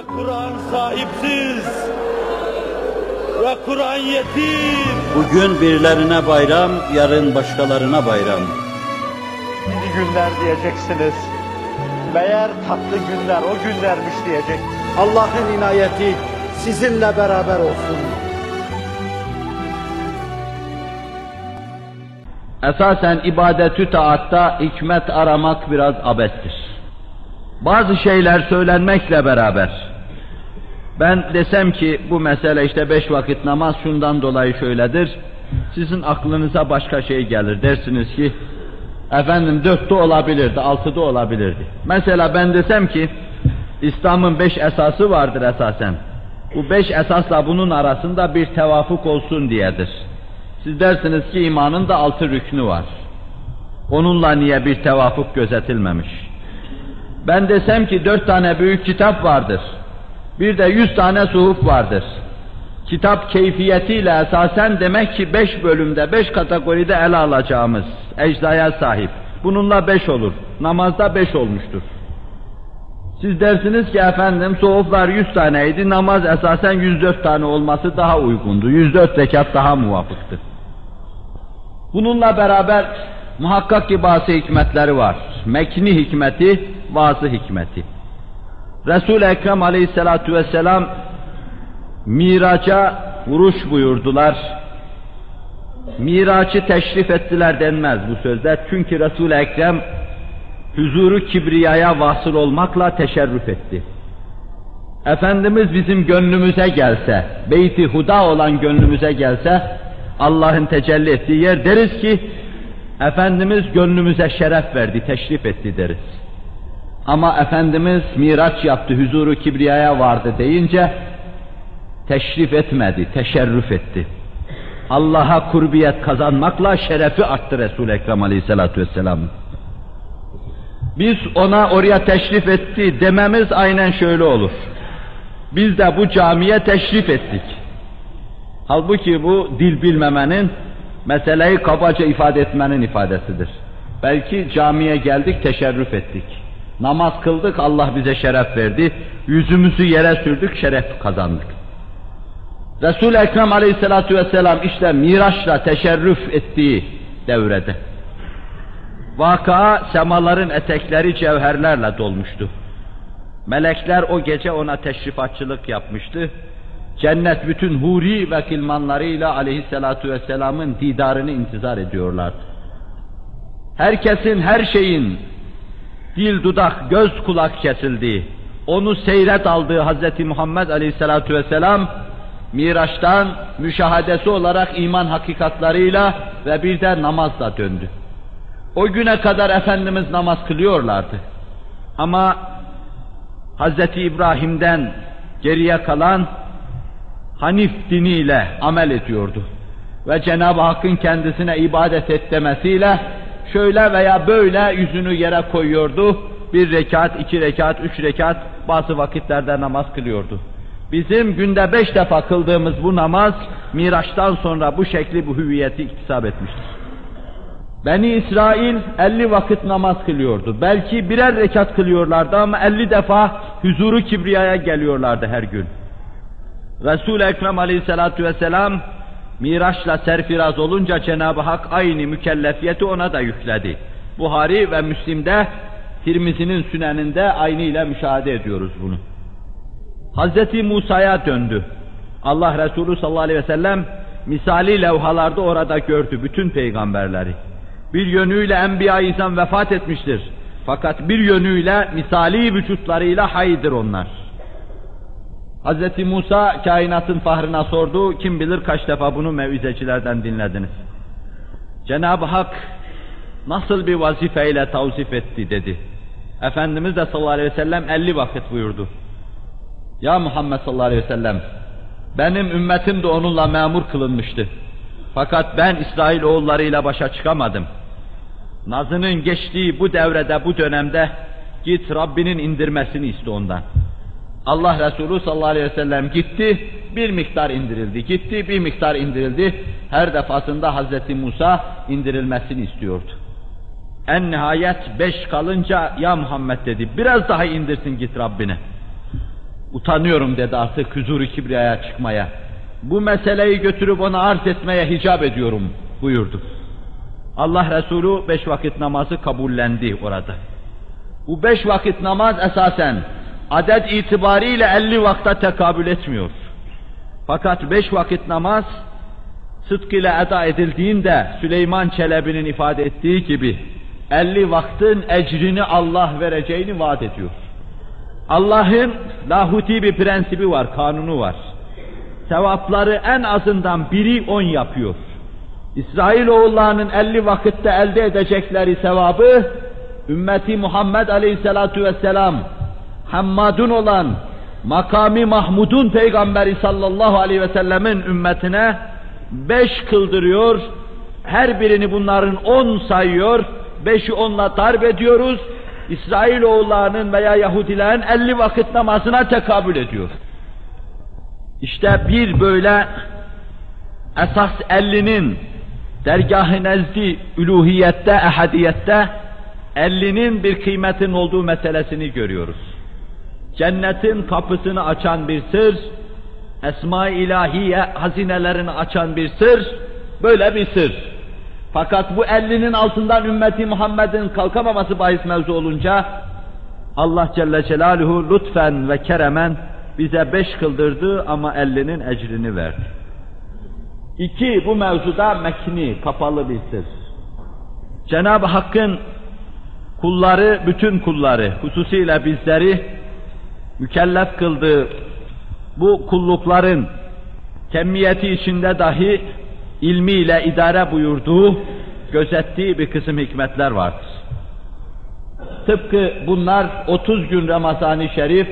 Ve Kur'an sahipsiz. Ve Kur'an yetim. Bugün birilerine bayram, yarın başkalarına bayram. İyi günler diyeceksiniz. Meğer tatlı günler o günlermiş diyecek. Allah'ın inayeti sizinle beraber olsun. Esasen ibadetü taatta hikmet aramak biraz abestir. Bazı şeyler söylenmekle beraber, ben desem ki bu mesele işte beş vakit namaz şundan dolayı şöyledir, sizin aklınıza başka şey gelir. Dersiniz ki, efendim dörtte olabilirdi, altıda olabilirdi. Mesela ben desem ki, İslam'ın beş esası vardır esasen. Bu beş esasla bunun arasında bir tevafuk olsun diyedir. Siz dersiniz ki imanın da altı rüknü var. Onunla niye bir tevafuk gözetilmemiş? Ben desem ki dört tane büyük kitap vardır. Bir de yüz tane suhuf vardır. Kitap keyfiyetiyle esasen demek ki beş bölümde, beş kategoride ele alacağımız eczaya sahip. Bununla beş olur. Namazda beş olmuştur. Siz dersiniz ki efendim soğuklar yüz taneydi, namaz esasen yüz dört tane olması daha uygundu. Yüz dört rekat daha muvafıktı. Bununla beraber muhakkak ki bazı hikmetleri var. Mekni hikmeti, bazı hikmeti. Resul-i Ekrem aleyhissalatu vesselam miraca vuruş buyurdular. Miracı teşrif ettiler denmez bu sözde. Çünkü Resul-i Ekrem huzuru kibriyaya vasıl olmakla teşerrüf etti. Efendimiz bizim gönlümüze gelse, beyti huda olan gönlümüze gelse, Allah'ın tecelli ettiği yer deriz ki, Efendimiz gönlümüze şeref verdi, teşrif etti deriz. Ama Efendimiz miraç yaptı, huzuru kibriyaya vardı deyince, teşrif etmedi, teşerrüf etti. Allah'a kurbiyet kazanmakla şerefi arttı Resul-i Ekrem aleyhissalatu vesselam. Biz ona oraya teşrif etti dememiz aynen şöyle olur. Biz de bu camiye teşrif ettik. Halbuki bu dil bilmemenin, meseleyi kabaca ifade etmenin ifadesidir. Belki camiye geldik, teşerrüf ettik. Namaz kıldık, Allah bize şeref verdi. Yüzümüzü yere sürdük, şeref kazandık. Resul-i Ekrem aleyhissalatu vesselam işte miraçla teşerrüf ettiği devrede. Vaka semaların etekleri cevherlerle dolmuştu. Melekler o gece ona teşrifatçılık yapmıştı. Cennet bütün huri ve kilmanlarıyla aleyhissalatu vesselamın didarını intizar ediyorlardı. Herkesin, her şeyin dil, dudak, göz, kulak kesildi. Onu seyret aldığı Hz. Muhammed aleyhissalatu vesselam Miraç'tan müşahadesi olarak iman hakikatlarıyla ve bir de namazla döndü. O güne kadar Efendimiz namaz kılıyorlardı. Ama Hz. İbrahim'den geriye kalan Hanif diniyle amel ediyordu. Ve Cenab-ı Hakk'ın kendisine ibadet et demesiyle şöyle veya böyle yüzünü yere koyuyordu. Bir rekat, iki rekat, üç rekat bazı vakitlerde namaz kılıyordu. Bizim günde beş defa kıldığımız bu namaz, Miraç'tan sonra bu şekli, bu hüviyeti iktisap etmiştir. Beni İsrail 50 vakit namaz kılıyordu. Belki birer rekat kılıyorlardı ama 50 defa huzuru kibriyaya geliyorlardı her gün. Resul-i Ekrem aleyhissalatu vesselam Miraç'la serfiraz olunca Cenab-ı Hak aynı mükellefiyeti ona da yükledi. Buhari ve Müslim'de, Tirmizi'nin süneninde aynı ile müşahede ediyoruz bunu. Hazreti Musa'ya döndü. Allah Resulü sallallahu aleyhi ve sellem misali levhalarda orada gördü bütün peygamberleri. Bir yönüyle Enbiya insan vefat etmiştir. Fakat bir yönüyle misali vücutlarıyla haydır onlar. Hz. Musa kainatın fahrına sordu, kim bilir kaç defa bunu mevizecilerden dinlediniz. Cenab-ı Hak nasıl bir vazifeyle tavzif etti dedi. Efendimiz de sallallahu aleyhi ve sellem 50 vakit buyurdu. Ya Muhammed sallallahu aleyhi ve sellem, benim ümmetim de onunla memur kılınmıştı. Fakat ben İsrail oğullarıyla başa çıkamadım. Nazının geçtiği bu devrede, bu dönemde git Rabbinin indirmesini iste ondan. Allah Resulü sallallahu aleyhi ve sellem gitti, bir miktar indirildi. Gitti, bir miktar indirildi. Her defasında Hazreti Musa indirilmesini istiyordu. En nihayet beş kalınca ya Muhammed dedi, biraz daha indirsin git Rabbine. Utanıyorum dedi artık huzuru kibriyaya çıkmaya. Bu meseleyi götürüp ona arz etmeye hicap ediyorum buyurdu. Allah Resulü beş vakit namazı kabullendi orada. Bu beş vakit namaz esasen adet itibariyle elli vakta tekabül etmiyor. Fakat beş vakit namaz sıdk ile eda edildiğinde Süleyman Çelebi'nin ifade ettiği gibi elli vaktin ecrini Allah vereceğini vaat ediyor. Allah'ın lahuti bir prensibi var, kanunu var. Sevapları en azından biri on yapıyor. İsrail oğullarının elli vakitte elde edecekleri sevabı, ümmeti Muhammed Aleyhisselatu Vesselam, Hammadun olan, makami Mahmud'un peygamberi sallallahu aleyhi ve sellemin ümmetine beş kıldırıyor, her birini bunların on sayıyor, beşi onla darp ediyoruz, İsrail oğullarının veya Yahudilerin elli vakit namazına tekabül ediyor. İşte bir böyle esas ellinin dergah-ı nezdi üluhiyette, ehadiyette ellinin bir kıymetin olduğu meselesini görüyoruz. Cennetin kapısını açan bir sır, Esma-i ilahiye hazinelerini açan bir sır, böyle bir sır. Fakat bu ellinin altından ümmeti Muhammed'in kalkamaması bahis mevzu olunca, Allah Celle Celaluhu lütfen ve keremen bize beş kıldırdı ama ellinin ecrini verdi. İki, bu mevzuda mekni, kapalı bir sır. Cenab-ı Hakk'ın kulları, bütün kulları, hususiyle bizleri mükellef kıldığı bu kullukların kemmiyeti içinde dahi ilmiyle idare buyurduğu, gözettiği bir kısım hikmetler vardır. Tıpkı bunlar 30 gün Ramazan-ı Şerif,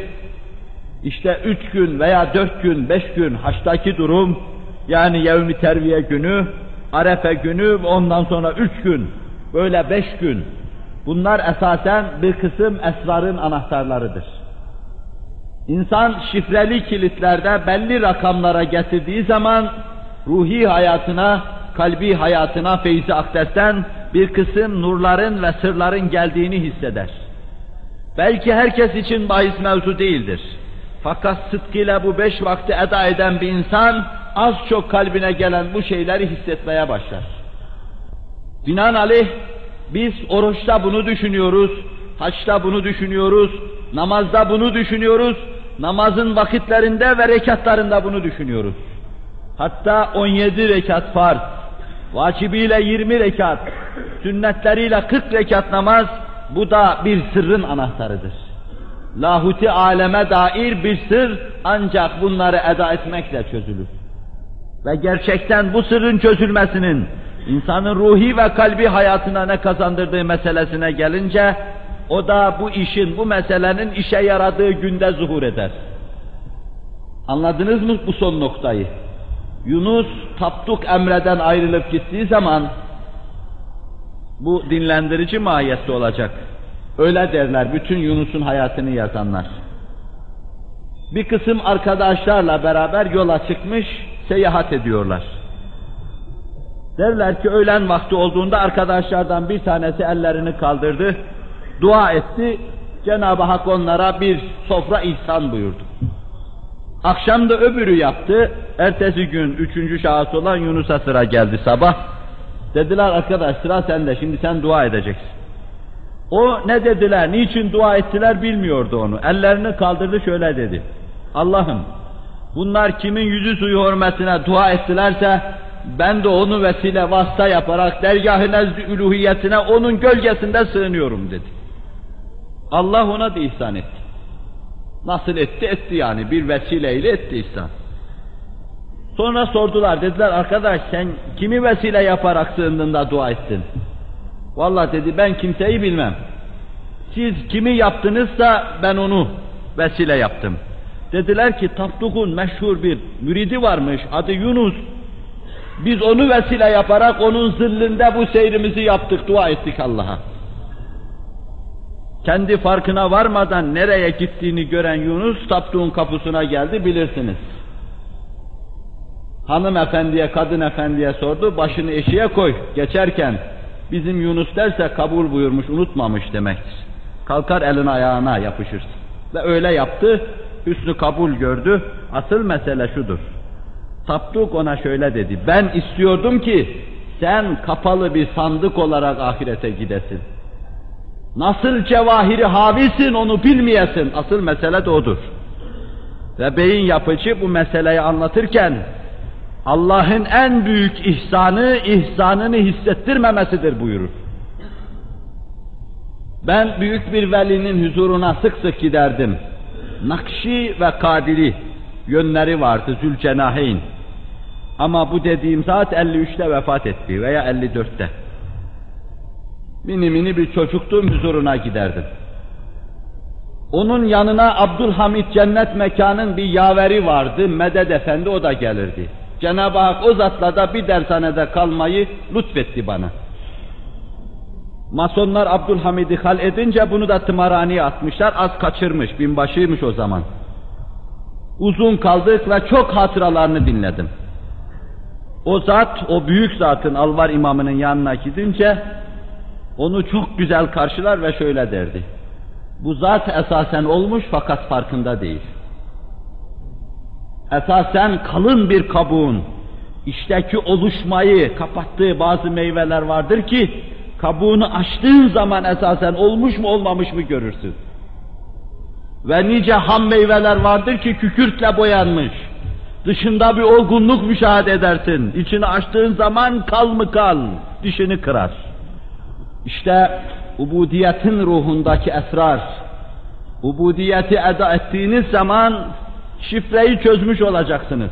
işte üç gün veya dört gün, beş gün haçtaki durum, yani yevmi terviye günü, arefe günü ondan sonra üç gün, böyle beş gün. Bunlar esasen bir kısım esrarın anahtarlarıdır. İnsan şifreli kilitlerde belli rakamlara getirdiği zaman ruhi hayatına, kalbi hayatına feyzi akdesten bir kısım nurların ve sırların geldiğini hisseder. Belki herkes için bahis mevzu değildir. Fakat sıdkıyla bu beş vakti eda eden bir insan az çok kalbine gelen bu şeyleri hissetmeye başlar. Binaenaleyh biz oruçta bunu düşünüyoruz, haçta bunu düşünüyoruz, namazda bunu düşünüyoruz, namazın vakitlerinde ve rekatlarında bunu düşünüyoruz. Hatta 17 rekat farz, vacibiyle 20 rekat, sünnetleriyle 40 rekat namaz, bu da bir sırrın anahtarıdır. Lahuti aleme dair bir sır ancak bunları eda etmekle çözülür. Ve gerçekten bu sırrın çözülmesinin insanın ruhi ve kalbi hayatına ne kazandırdığı meselesine gelince o da bu işin, bu meselenin işe yaradığı günde zuhur eder. Anladınız mı bu son noktayı? Yunus Tapduk emreden ayrılıp gittiği zaman bu dinlendirici mahiyette olacak. Öyle derler bütün Yunus'un hayatını yazanlar. Bir kısım arkadaşlarla beraber yola çıkmış, seyahat ediyorlar. Derler ki öğlen vakti olduğunda arkadaşlardan bir tanesi ellerini kaldırdı, dua etti, Cenab-ı Hak onlara bir sofra ihsan buyurdu. Akşam da öbürü yaptı, ertesi gün üçüncü şahıs olan Yunus'a sıra geldi sabah. Dediler arkadaş sıra sende, şimdi sen dua edeceksin. O ne dediler, niçin dua ettiler bilmiyordu onu. Ellerini kaldırdı şöyle dedi. Allah'ım bunlar kimin yüzü suyu hürmetine dua ettilerse ben de onu vesile vasıta yaparak dergâh-ı nezd üluhiyetine onun gölgesinde sığınıyorum dedi. Allah ona da ihsan etti. Nasıl etti? Etti yani. Bir vesileyle etti ihsan. Sonra sordular. Dediler arkadaş sen kimi vesile yaparak sığındın da dua ettin? Vallahi dedi ben kimseyi bilmem. Siz kimi yaptınızsa ben onu vesile yaptım. Dediler ki Tapduk'un meşhur bir müridi varmış adı Yunus. Biz onu vesile yaparak onun zillinde bu seyrimizi yaptık, dua ettik Allah'a. Kendi farkına varmadan nereye gittiğini gören Yunus Tapduk'un kapısına geldi bilirsiniz. Hanımefendiye, kadın efendiye sordu, başını eşiğe koy, geçerken bizim Yunus derse kabul buyurmuş, unutmamış demektir. Kalkar elin ayağına yapışırsın. Ve öyle yaptı, hüsnü kabul gördü. Asıl mesele şudur. Tapduk ona şöyle dedi, ben istiyordum ki sen kapalı bir sandık olarak ahirete gidesin. Nasıl cevahiri havisin onu bilmeyesin. Asıl mesele de odur. Ve beyin yapıcı bu meseleyi anlatırken Allah'ın en büyük ihsanı, ihsanını hissettirmemesidir buyurur. Ben büyük bir velinin huzuruna sık sık giderdim. Nakşi ve Kadiri yönleri vardı Zülcenaheyn. Ama bu dediğim zat 53'te vefat etti veya 54'te. Mini mini bir çocuktum huzuruna giderdim. Onun yanına Abdülhamid Cennet Mekan'ın bir yaveri vardı, Meded Efendi o da gelirdi. Cenab-ı Hak o zatla da bir dershanede kalmayı lütfetti bana. Masonlar Abdülhamid'i hal edince bunu da tımarhaneye atmışlar, az kaçırmış, binbaşıymış o zaman. Uzun kaldık ve çok hatıralarını dinledim. O zat, o büyük zatın Alvar imamının yanına gidince, onu çok güzel karşılar ve şöyle derdi. Bu zat esasen olmuş fakat farkında değil. Esasen kalın bir kabuğun, içteki oluşmayı kapattığı bazı meyveler vardır ki, kabuğunu açtığın zaman esasen olmuş mu olmamış mı görürsün. Ve nice ham meyveler vardır ki kükürtle boyanmış. Dışında bir olgunluk müşahede edersin. İçini açtığın zaman kal mı kal, dişini kırar. İşte ubudiyetin ruhundaki esrar, ubudiyeti eda ettiğiniz zaman şifreyi çözmüş olacaksınız.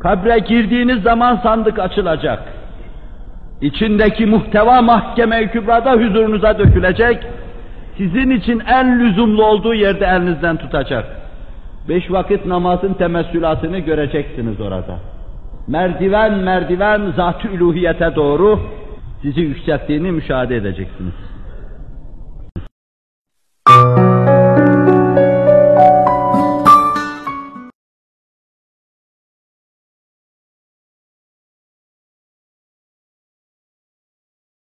Kabre girdiğiniz zaman sandık açılacak. İçindeki muhteva mahkeme-i kübrada huzurunuza dökülecek. Sizin için en lüzumlu olduğu yerde elinizden tutacak. Beş vakit namazın temessülatını göreceksiniz orada. Merdiven merdiven zat-ı doğru sizi yükselttiğini müşahede edeceksiniz.